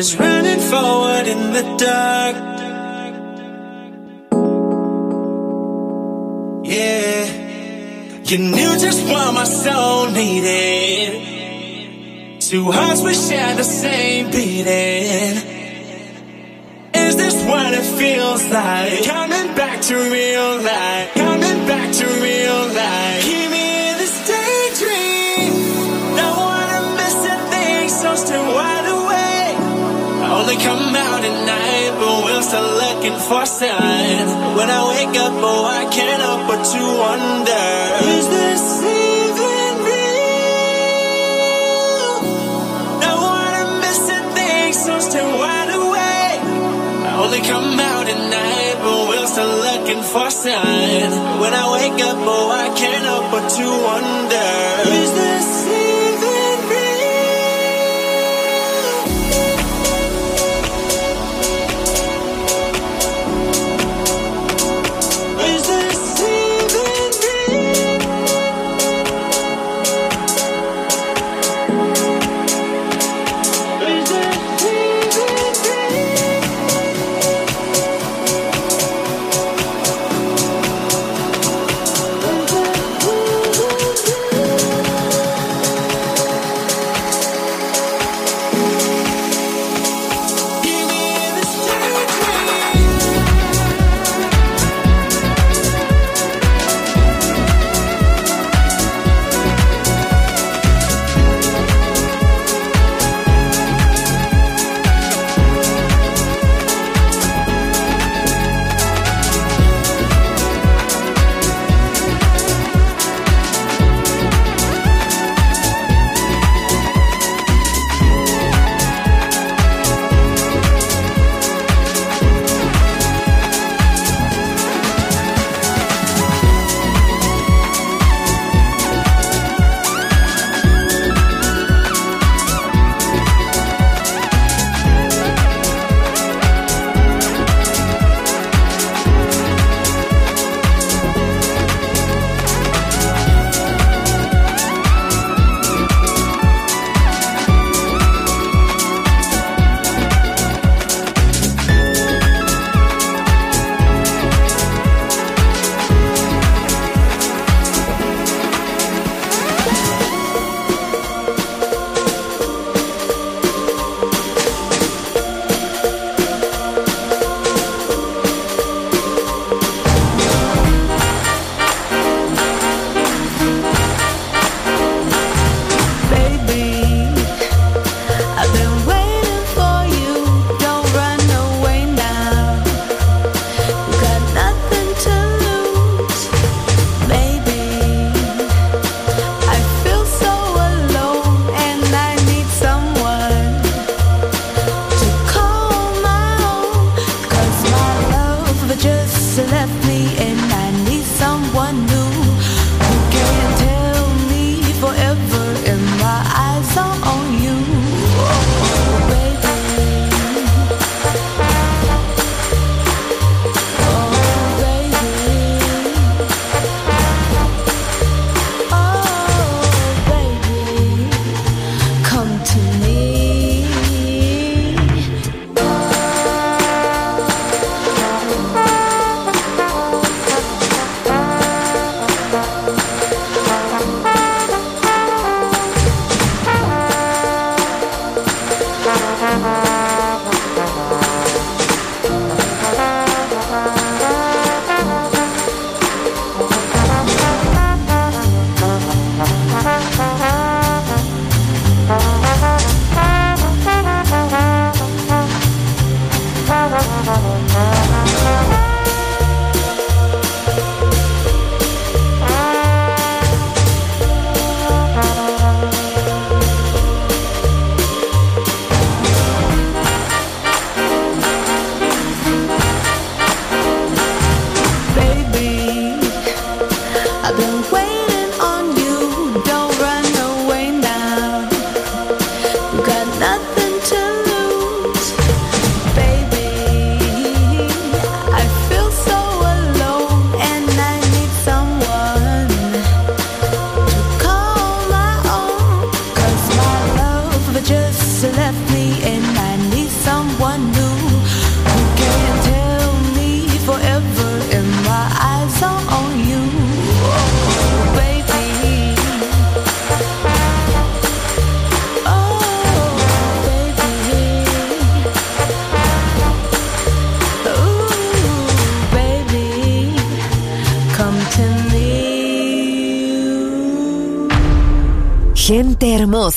Just running forward in the dark. Yeah, you knew just what my soul needed. Two hearts we share the same beating. Is this what it feels like? Coming back to real life. We're still looking for signs. When I wake up, oh, I can't help but to wonder. Is this even real? Don't wanna miss a thing, so stay wide awake. I only come out at night, but we're still looking for signs. When I wake up, oh, I can't help but to wonder. Is this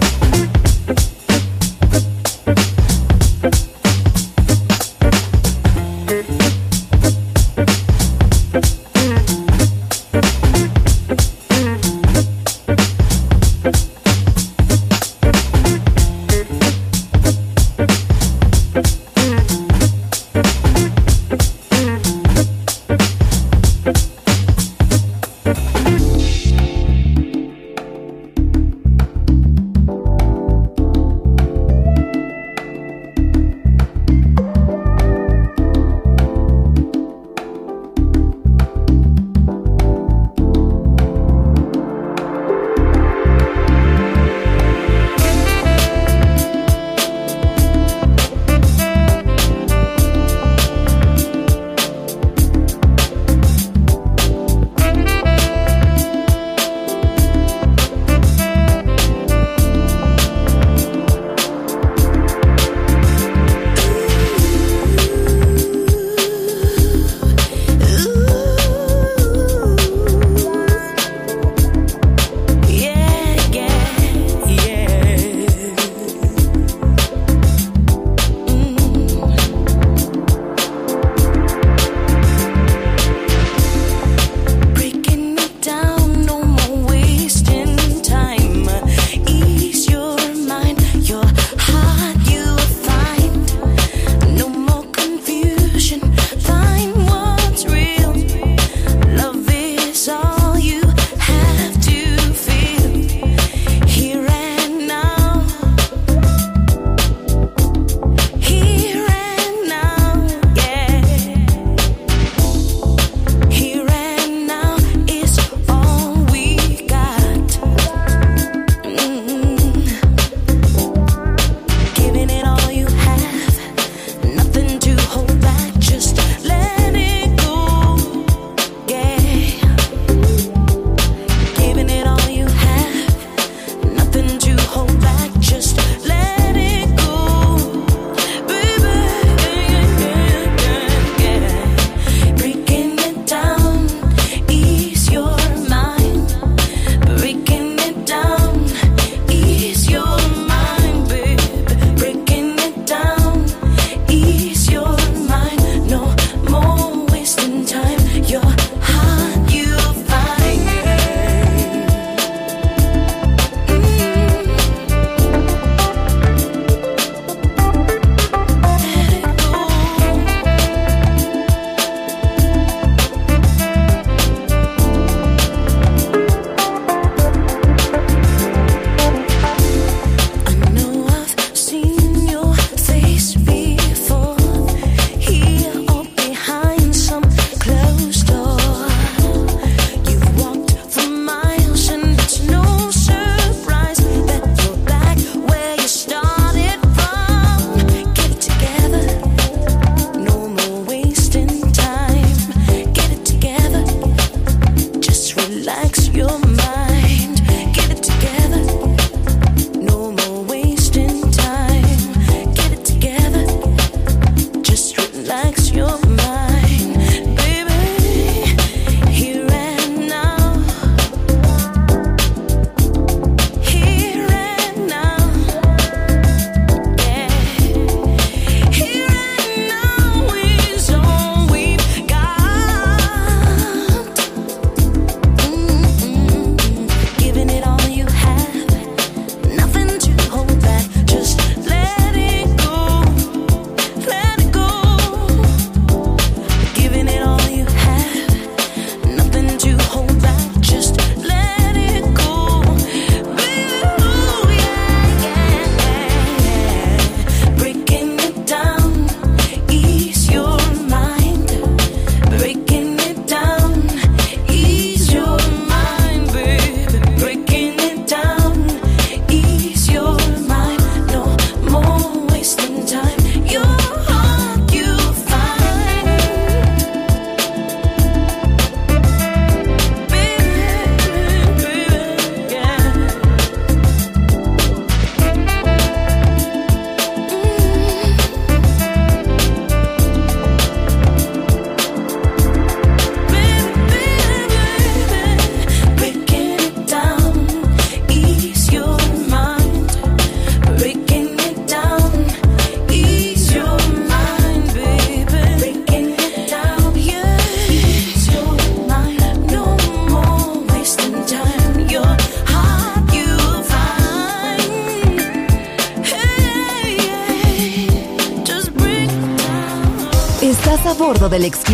Thank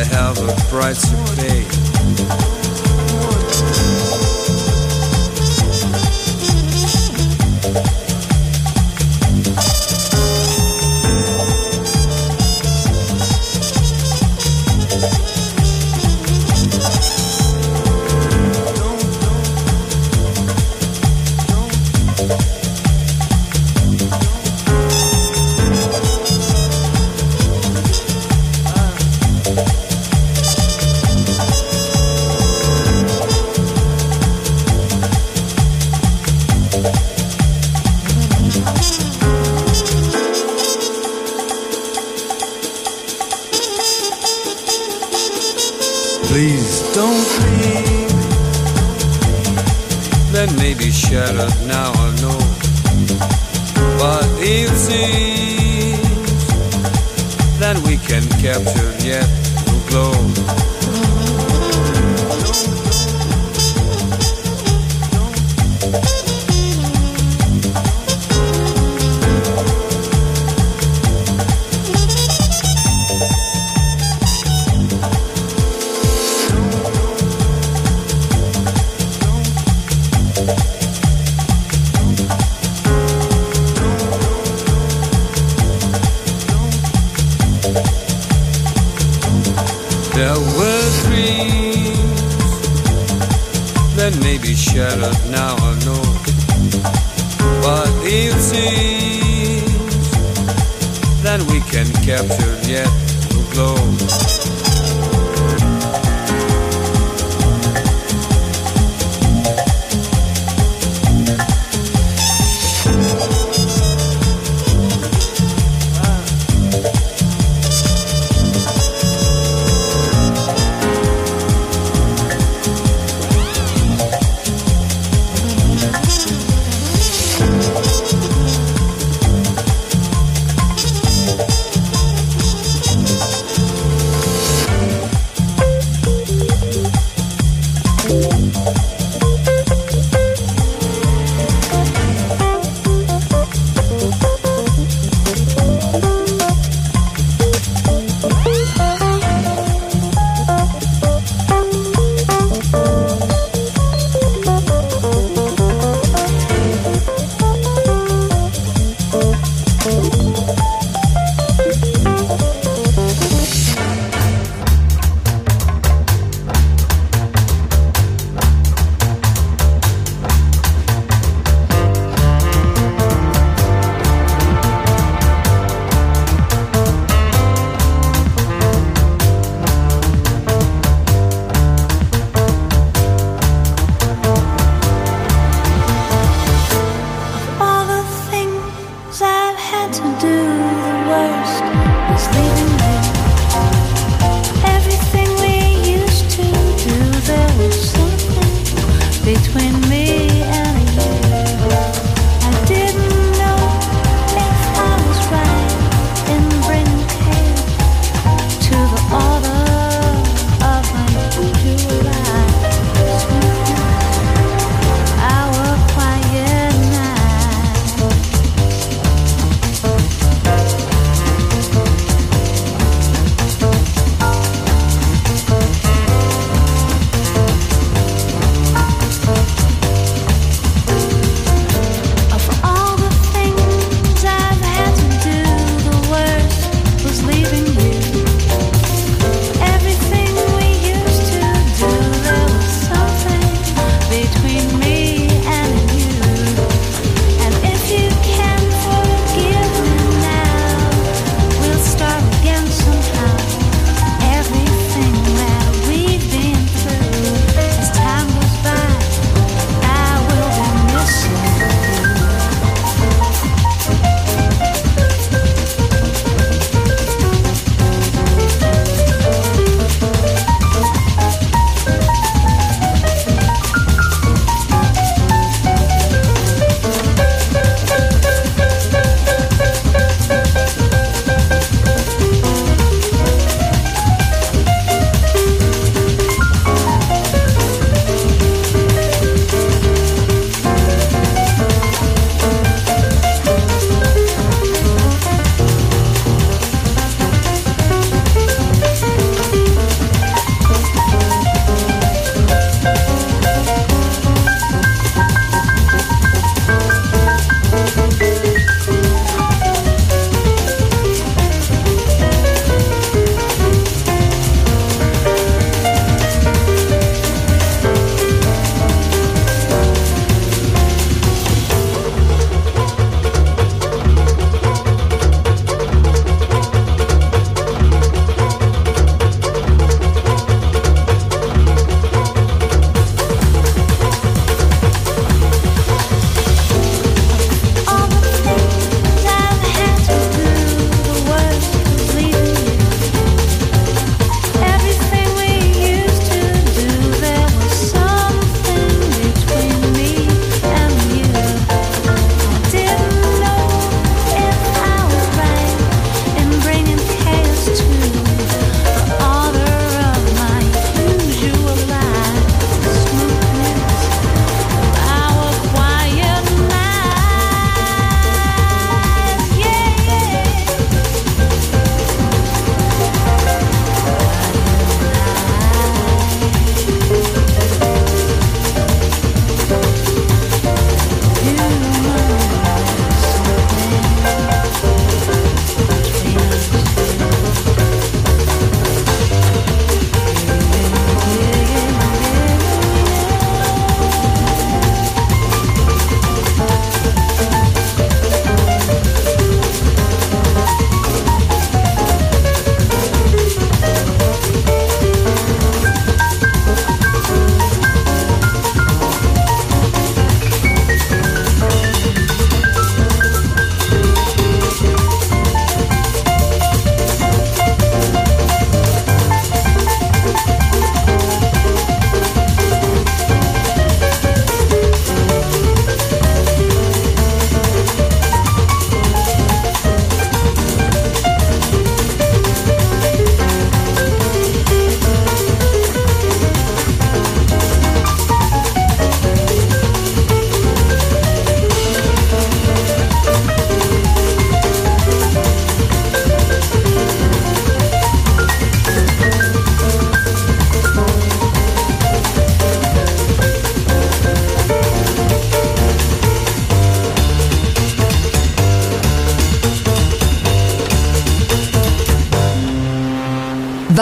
I have a brighter day.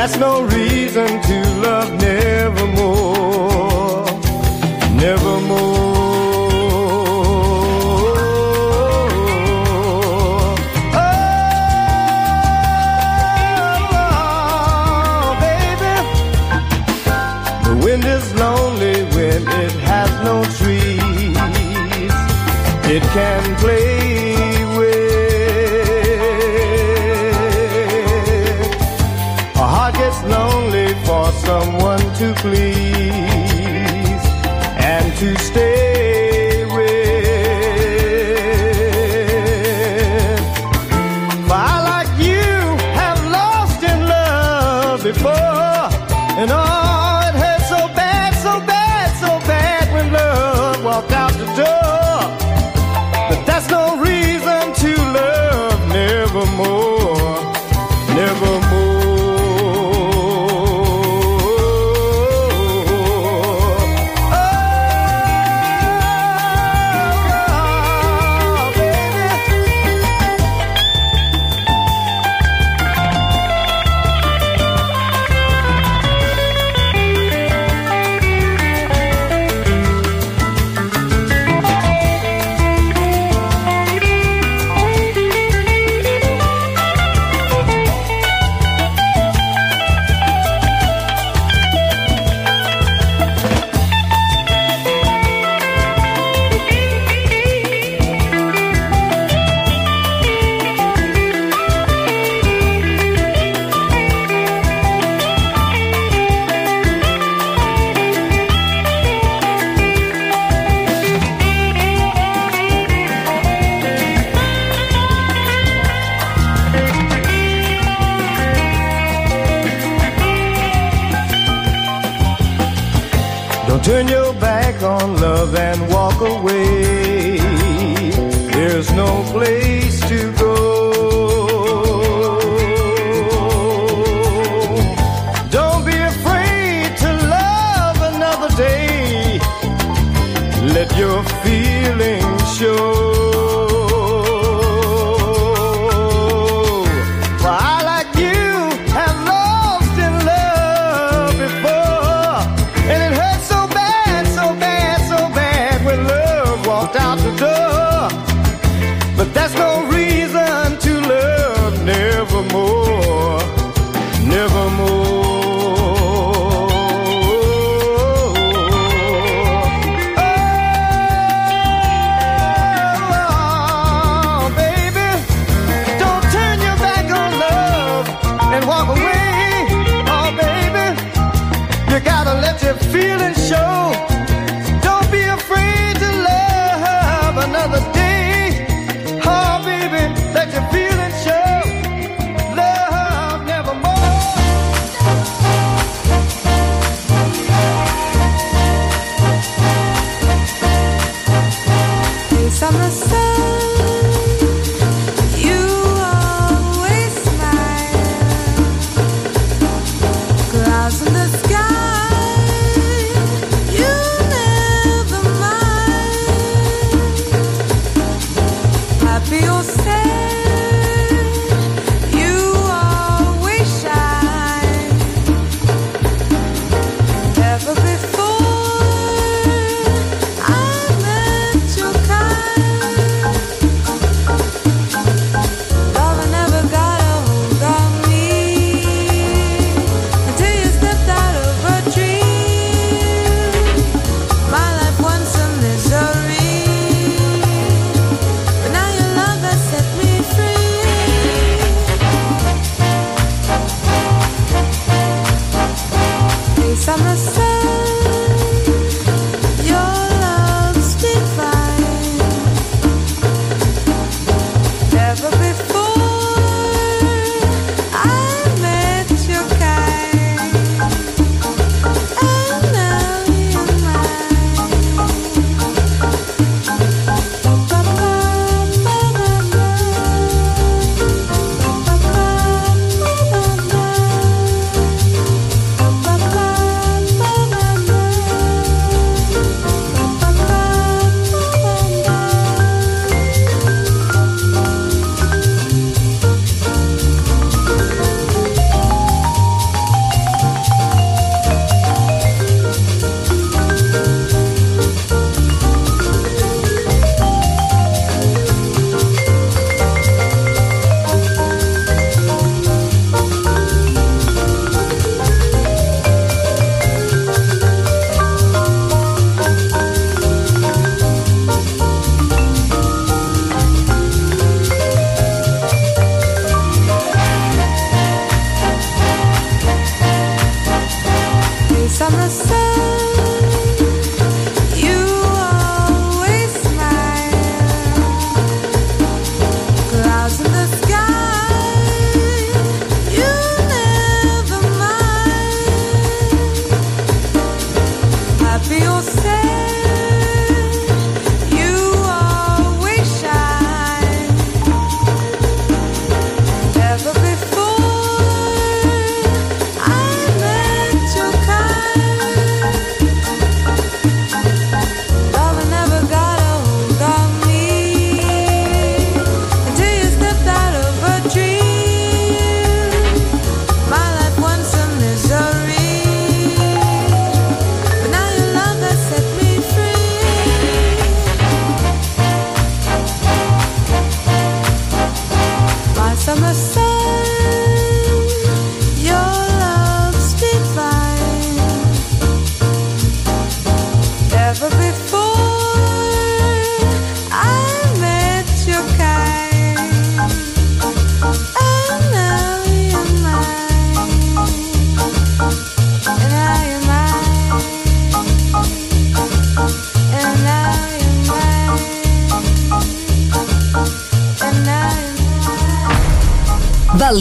That's no reason to love nevermore, nevermore. Oh, baby. The wind is lonely when it has no trees. It can play someone to please and to stay.